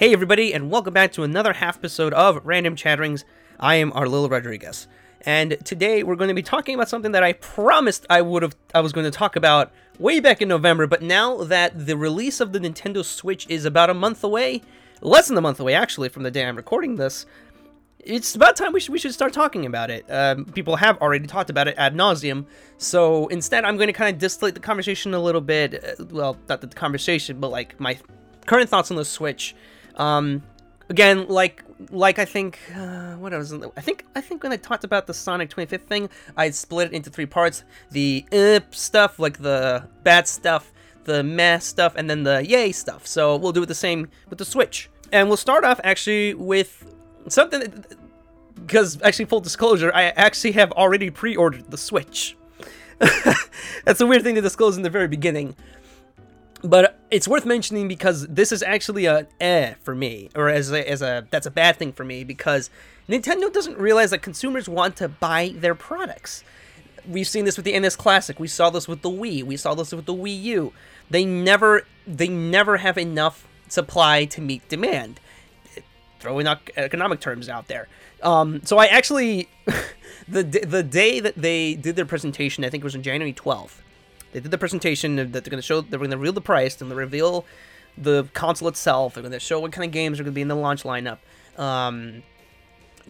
Hey, everybody, and welcome back to another half episode of Random Chatterings. I am Arlil Rodriguez, and today we're going to be talking about something that I promised I would have I was going to talk about way back in November, but now that the release of the Nintendo Switch is about a month away, less than a month away actually from the day I'm recording this, it's about time we should, we should start talking about it. Um, people have already talked about it ad nauseum, so instead I'm going to kind of distillate the conversation a little bit. Uh, well, not the conversation, but like my current thoughts on the Switch. Um, again, like like I think uh, what was I think I think when I talked about the Sonic 25th thing, I split it into three parts: the uh, stuff, like the bad stuff, the meh stuff, and then the yay stuff. So we'll do it the same with the Switch, and we'll start off actually with something because actually full disclosure, I actually have already pre-ordered the Switch. That's a weird thing to disclose in the very beginning. But it's worth mentioning because this is actually a eh for me, or as a, as a that's a bad thing for me because Nintendo doesn't realize that consumers want to buy their products. We've seen this with the NES Classic. We saw this with the Wii. We saw this with the Wii U. They never they never have enough supply to meet demand. Throwing economic terms out there. Um, so I actually the the day that they did their presentation, I think it was on January twelfth they did the presentation that they're going to show. They're going to reveal the price and they reveal the console itself. They're going to show what kind of games are going to be in the launch lineup, um,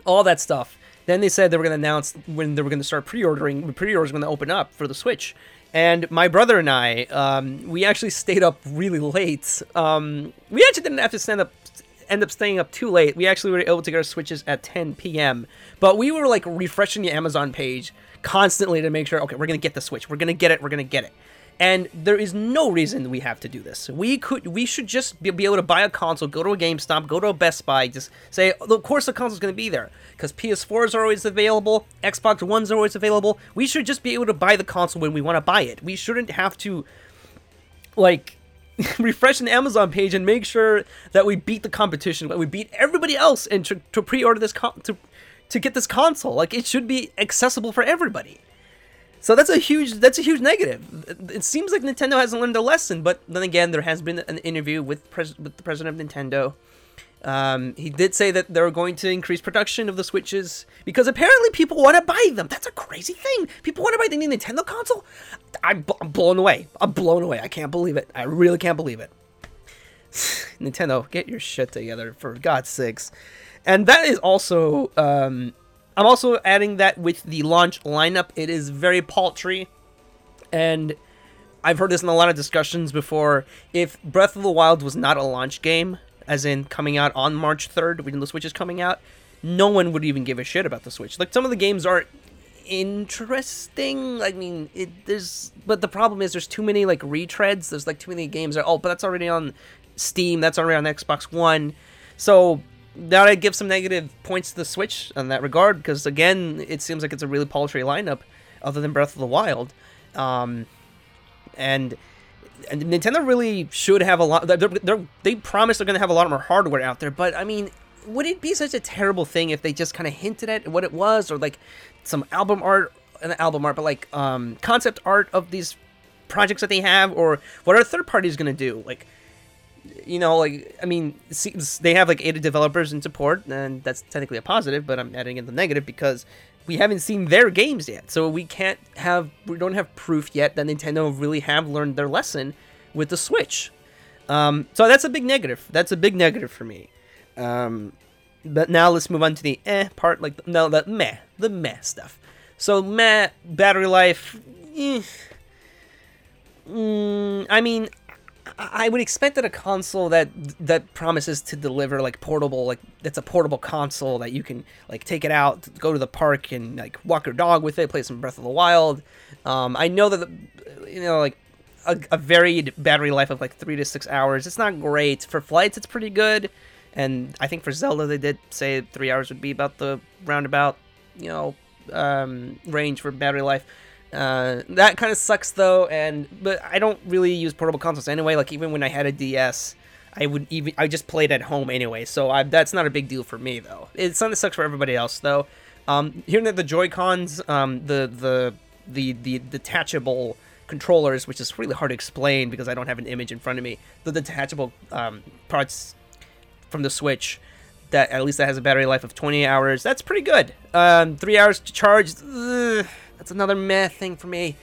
all that stuff. Then they said they were going to announce when they were going to start pre-ordering. The Pre-orders going to open up for the Switch. And my brother and I, um, we actually stayed up really late. Um, we actually didn't have to stand up, end up staying up too late. We actually were able to get our Switches at 10 p.m. But we were like refreshing the Amazon page constantly to make sure, okay, we're going to get the Switch. We're going to get it. We're going to get it. And there is no reason we have to do this. We could, we should just be, be able to buy a console, go to a GameStop, go to a Best Buy, just say, oh, of course the console's going to be there because PS4s are always available, Xbox Ones are always available. We should just be able to buy the console when we want to buy it. We shouldn't have to, like, refresh an Amazon page and make sure that we beat the competition, that we beat everybody else, and to, to pre-order this con- to to get this console. Like it should be accessible for everybody. So that's a huge that's a huge negative. It seems like Nintendo hasn't learned a lesson, but then again, there has been an interview with pres- with the president of Nintendo. Um, he did say that they're going to increase production of the Switches because apparently people want to buy them. That's a crazy thing. People want to buy the new Nintendo console. I'm, I'm blown away. I'm blown away. I can't believe it. I really can't believe it. Nintendo, get your shit together for God's sakes and that is also um, I'm also adding that with the launch lineup. It is very paltry, and I've heard this in a lot of discussions before. If Breath of the Wild was not a launch game, as in coming out on March 3rd when the Switch is coming out, no one would even give a shit about the Switch. Like some of the games are interesting. I mean, it there's but the problem is there's too many like retreads. There's like too many games that oh, but that's already on Steam. That's already on Xbox One. So that I give some negative points to the Switch in that regard because again, it seems like it's a really paltry lineup, other than Breath of the Wild, um, and and Nintendo really should have a lot. They're, they're, they promise they're going to have a lot more hardware out there, but I mean, would it be such a terrible thing if they just kind of hinted at what it was, or like some album art, an album art, but like um, concept art of these projects that they have, or what are third parties going to do, like you know, like I mean, seems they have like 80 developers in support, and that's technically a positive. But I'm adding in the negative because we haven't seen their games yet, so we can't have we don't have proof yet that Nintendo really have learned their lesson with the Switch. Um, so that's a big negative. That's a big negative for me. Um, but now let's move on to the eh part, like no, the meh, the meh stuff. So meh battery life. Eh. Mm, I mean, I would expect that a console that that promises to deliver like portable, like that's a portable console that you can like take it out, go to the park and like walk your dog with it, play some Breath of the Wild. Um, I know that the, you know like a, a, varied battery life of like three to six hours. It's not great for flights. It's pretty good, and I think for Zelda they did say three hours would be about the roundabout you know um, range for battery life. Uh, that kind of sucks though, and but I don't really use portable consoles anyway. Like even when I had a DS, I would even I just played at home anyway, so I, that's not a big deal for me though. It's something that sucks for everybody else though. Um, hearing that the Joy Cons, um, the the the the detachable controllers, which is really hard to explain because I don't have an image in front of me. The detachable um, parts from the Switch that at least that has a battery life of 20 hours. That's pretty good. Um, three hours to charge. Ugh, that's another meh thing for me.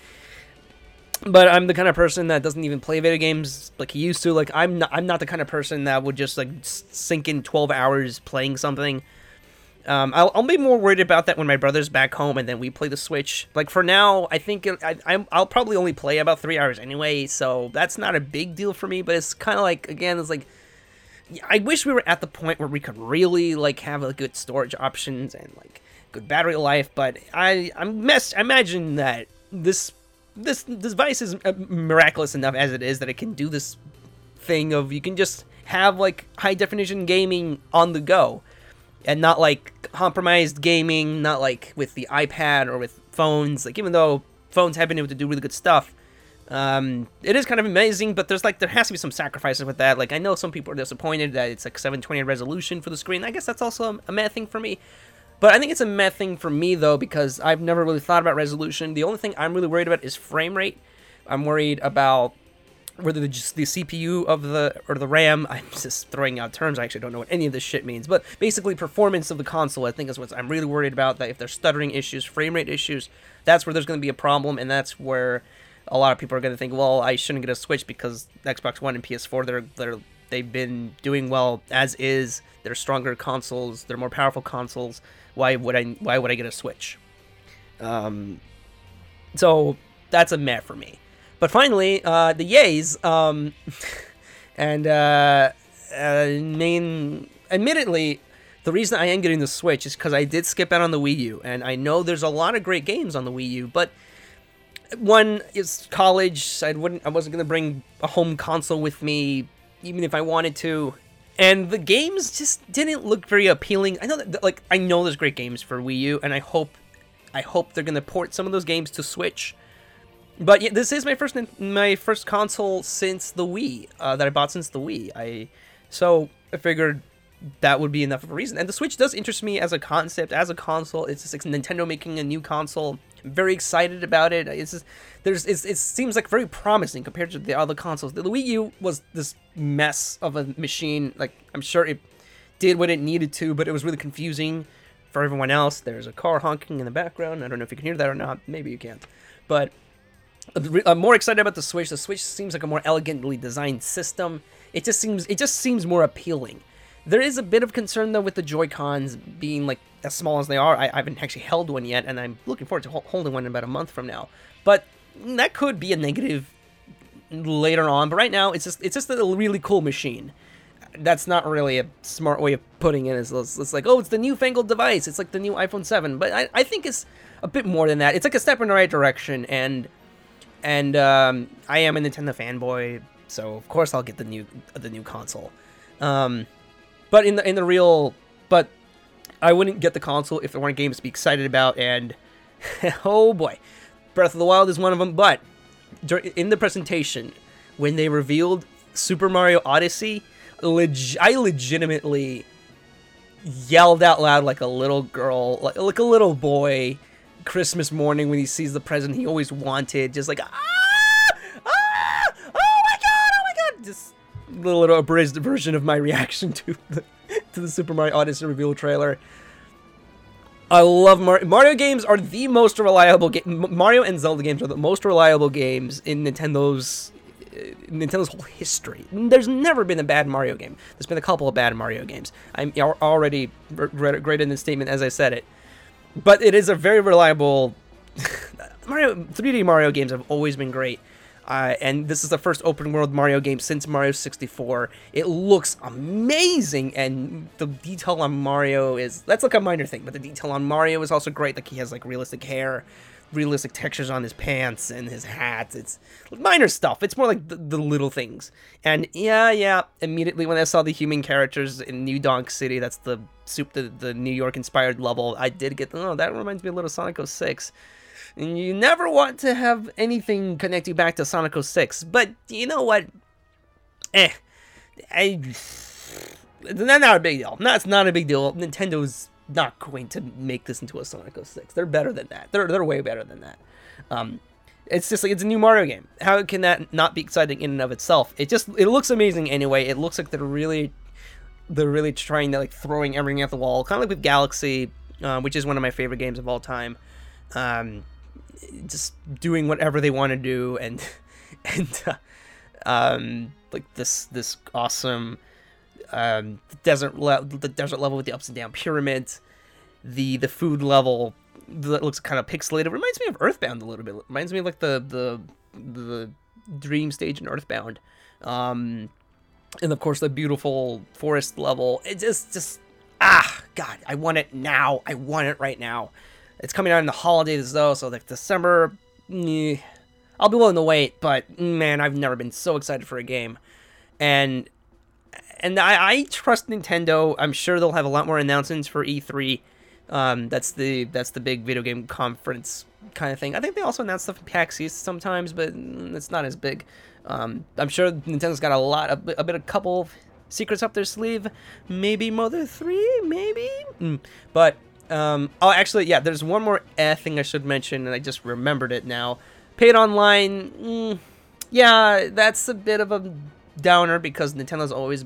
But I'm the kind of person that doesn't even play video games like he used to. Like I'm not. I'm not the kind of person that would just like sink in 12 hours playing something. Um, I'll, I'll be more worried about that when my brother's back home and then we play the Switch. Like for now, I think I, I'm, I'll probably only play about three hours anyway, so that's not a big deal for me. But it's kind of like again, it's like I wish we were at the point where we could really like have a good storage options and like good battery life. But I I'm mess I imagine that this this device is uh, miraculous enough as it is that it can do this thing of you can just have like high definition gaming on the go and not like compromised gaming, not like with the iPad or with phones. Like even though phones have been able to do really good stuff, um, it is kind of amazing, but there's like there has to be some sacrifices with that. Like I know some people are disappointed that it's like 720 resolution for the screen. I guess that's also a mad thing for me. But I think it's a mad thing for me though because I've never really thought about resolution. The only thing I'm really worried about is frame rate. I'm worried about whether the, the CPU of the or the RAM. I'm just throwing out terms. I actually don't know what any of this shit means. But basically, performance of the console. I think is what I'm really worried about. That if there's stuttering issues, frame rate issues, that's where there's going to be a problem, and that's where a lot of people are going to think, well, I shouldn't get a Switch because Xbox One and PS4 they're they're they've been doing well as is. They're stronger consoles. They're more powerful consoles. Why would I why would I get a Switch? Um, so that's a meh for me. But finally, uh, the yays, um, and uh, uh, main, admittedly, the reason I am getting the Switch is because I did skip out on the Wii U, and I know there's a lot of great games on the Wii U, but one is college. I wouldn't. I wasn't gonna bring a home console with me, even if I wanted to. And the games just didn't look very appealing. I know that, like, I know there's great games for Wii U, and I hope, I hope they're gonna port some of those games to Switch. But yeah, this is my first my first console since the Wii uh, that I bought since the Wii. I so I figured that would be enough of a reason. And the Switch does interest me as a concept, as a console. It's just like Nintendo making a new console. I'm very excited about it. It's just, there's it's, it seems like very promising compared to the other consoles. The Wii U was this mess of a machine. Like I'm sure it did what it needed to, but it was really confusing for everyone else. There's a car honking in the background. I don't know if you can hear that or not. Maybe you can't. But I'm more excited about the Switch. The Switch seems like a more elegantly designed system. It just seems it just seems more appealing. There is a bit of concern though with the Joy Cons being like as small as they are. I, I haven't actually held one yet, and I'm looking forward to ho- holding one in about a month from now. But that could be a negative later on. But right now, it's just it's just a really cool machine. That's not really a smart way of putting it. It's, it's like oh, it's the newfangled device. It's like the new iPhone 7. But I, I think it's a bit more than that. It's like a step in the right direction, and and um, I am a Nintendo fanboy, so of course I'll get the new the new console. Um, but in the in the real, I wouldn't get the console if there weren't games to be excited about. And oh boy, Breath of the Wild is one of them. But in the presentation, when they revealed Super Mario Odyssey, leg- I legitimately yelled out loud like a little girl, like, like a little boy. Christmas morning when he sees the present he always wanted, just like ah, ah, oh my god, oh my god, just the little abridged version of my reaction to the to the Super Mario Odyssey reveal trailer. I love Mario. Mario games are the most reliable game. Mario and Zelda games are the most reliable games in Nintendo's uh, Nintendo's whole history. There's never been a bad Mario game. There's been a couple of bad Mario games. I'm already great in this statement as I said it, but it is a very reliable. Mario 3D Mario games have always been great. Uh, and this is the first open world Mario game since Mario 64. It looks amazing, and the detail on Mario is that's like a minor thing, but the detail on Mario is also great. Like he has like realistic hair, realistic textures on his pants and his hat. It's minor stuff. It's more like the, the little things. And yeah, yeah. Immediately when I saw the human characters in New Donk City, that's the soup, the, the New York inspired level. I did get oh that reminds me a little Sonic 06. And you never want to have anything connect you back to Sonic 06. But you know what? Eh. I. That's not a big deal. That's not a big deal. Nintendo's not going to make this into a Sonic 06. They're better than that. They're, they're way better than that. Um, it's just like it's a new Mario game. How can that not be exciting in and of itself? It just it looks amazing anyway. It looks like they're really they're really trying to like throwing everything at the wall, kind of like with Galaxy, uh, which is one of my favorite games of all time. Um, just doing whatever they want to do, and and uh, um, like this this awesome um, desert le- the desert level with the ups and down pyramids, the the food level that looks kind of pixelated. Reminds me of Earthbound a little bit. It reminds me of like the the the dream stage in Earthbound. Um, and of course the beautiful forest level. It just just ah god, I want it now. I want it right now. It's coming out in the holidays though, so like December. I'll be willing to wait, but man, I've never been so excited for a game, and and I, I trust Nintendo. I'm sure they'll have a lot more announcements for E3. Um, that's the that's the big video game conference kind of thing. I think they also announce stuff in PAX East sometimes, but it's not as big. Um, I'm sure Nintendo's got a lot, a, a bit, a couple secrets up their sleeve. Maybe Mother Three, maybe. Mm. But um, oh, actually, yeah. There's one more eh thing I should mention, and I just remembered it now. Paid online, mm, yeah, that's a bit of a downer because Nintendo's always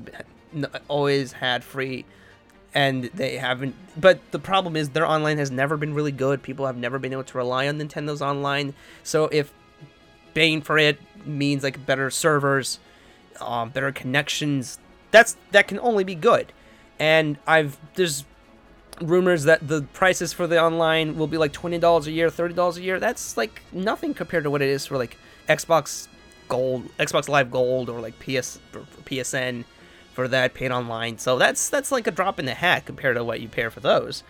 always had free and they haven't but the problem is their online has never been really good people have never been able to rely on nintendo's online so if paying for it means like better servers um, better connections that's that can only be good and i've there's rumors that the prices for the online will be like $20 a year $30 a year that's like nothing compared to what it is for like xbox gold xbox live gold or like ps or psn for that paid online. So that's that's like a drop in the hat compared to what you pay for those.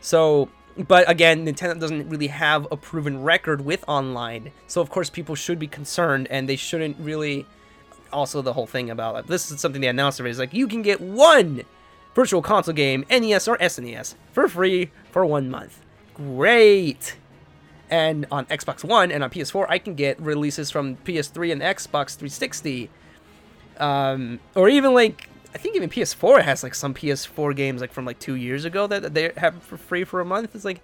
So, but again, Nintendo doesn't really have a proven record with online. So of course people should be concerned and they shouldn't really also the whole thing about like, this is something they announced is like you can get one virtual console game, NES or SNES, for free for one month. Great. And on Xbox One and on PS4, I can get releases from PS3 and Xbox 360 um, or even like I think even PS4 has like some PS4 games like from like two years ago that they have for free for a month. It's like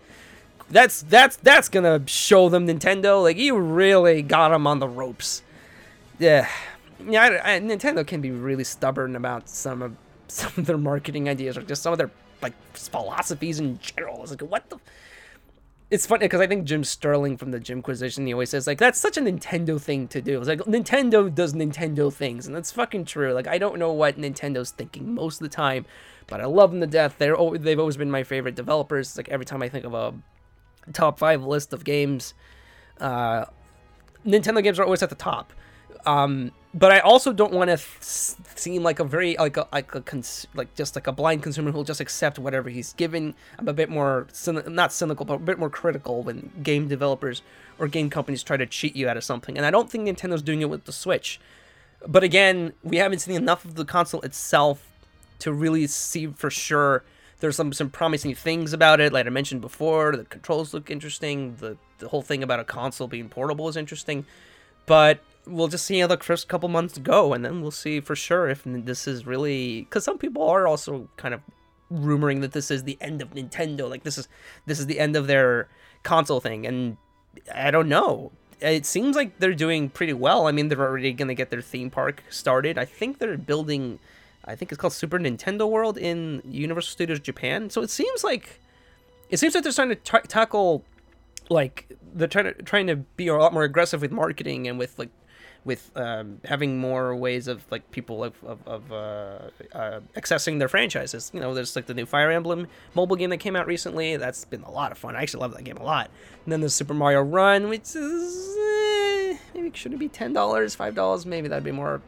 that's that's that's gonna show them Nintendo like you really got them on the ropes. Yeah, yeah. I, I, Nintendo can be really stubborn about some of some of their marketing ideas or just some of their like philosophies in general. It's like what the it's funny because I think Jim Sterling from the Jimquisition, he always says like that's such a Nintendo thing to do. It's like Nintendo does Nintendo things, and that's fucking true. Like I don't know what Nintendo's thinking most of the time, but I love them to death. They're they've always been my favorite developers. It's like every time I think of a top five list of games, uh, Nintendo games are always at the top. Um, but I also don't want to seem like a very like a like a cons- like just like a blind consumer who'll just accept whatever he's given. I'm a bit more cyn- not cynical, but a bit more critical when game developers or game companies try to cheat you out of something. And I don't think Nintendo's doing it with the Switch. But again, we haven't seen enough of the console itself to really see for sure. There's some some promising things about it, like I mentioned before. The controls look interesting. The the whole thing about a console being portable is interesting, but we'll just see how the first couple months go, and then we'll see for sure if this is really because some people are also kind of rumoring that this is the end of Nintendo, like this is this is the end of their console thing, and I don't know. It seems like they're doing pretty well. I mean, they're already gonna get their theme park started. I think they're building. I think it's called Super Nintendo World in Universal Studios Japan. So it seems like it seems like they're trying to t- tackle like they're trying to trying to be a lot more aggressive with marketing and with like with um, having more ways of like people of, of, of uh, uh, accessing their franchises. You know, there's like the new Fire Emblem mobile game that came out recently. That's been a lot of fun. I actually love that game a lot. And then there's Super Mario Run, which is eh, maybe should it be ten dollars, five dollars? Maybe that'd be more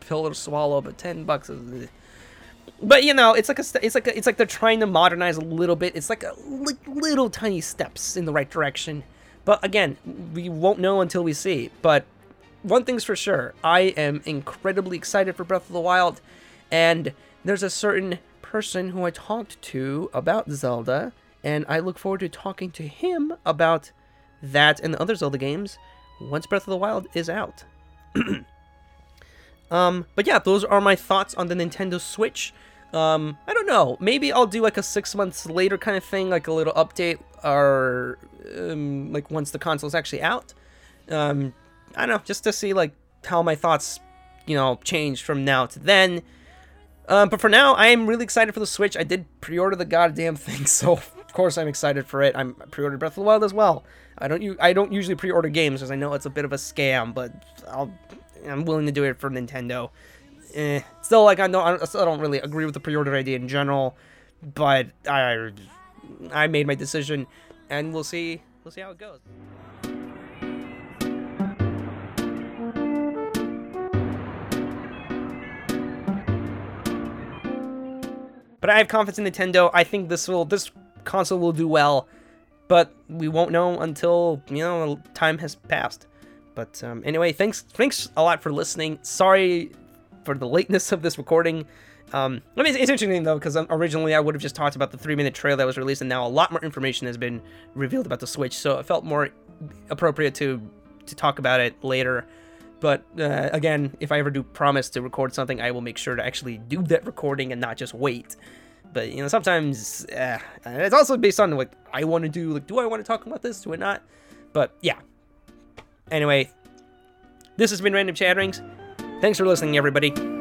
pill to swallow. But ten bucks is. Eh. But you know, it's like a it's like a, it's like they're trying to modernize a little bit. It's like a like little tiny steps in the right direction. But again, we won't know until we see. But one thing's for sure, I am incredibly excited for Breath of the Wild, and there's a certain person who I talked to about Zelda, and I look forward to talking to him about that and the other Zelda games once Breath of the Wild is out. um, but yeah, those are my thoughts on the Nintendo Switch. Um, I don't know. Maybe I'll do like a six months later kind of thing, like a little update, or um, like once the console's actually out. Um, I don't know, just to see like how my thoughts, you know, change from now to then. Um, but for now, I am really excited for the Switch. I did pre-order the goddamn thing, so of course I'm excited for it. I'm pre-ordered Breath of the Wild as well. I don't I don't usually pre-order games because I know it's a bit of a scam, but I'll I'm willing to do it for Nintendo. Eh, still, like I know I still don't really agree with the pre-order idea in general, but I I made my decision, and we'll see we'll see how it goes. But I have confidence in Nintendo. I think this will this console will do well, but we won't know until you know time has passed. But um, anyway, thanks thanks a lot for listening. Sorry for the lateness of this recording. Um, I mean, it's, it's interesting though because originally I would have just talked about the three minute trailer that was released, and now a lot more information has been revealed about the Switch. So it felt more appropriate to to talk about it later. But uh, again, if I ever do promise to record something, I will make sure to actually do that recording and not just wait. But you know, sometimes uh, it's also based on what I want to do. Like, do I want to talk about this? Do I not? But yeah. Anyway, this has been Random Chatterings. Thanks for listening, everybody.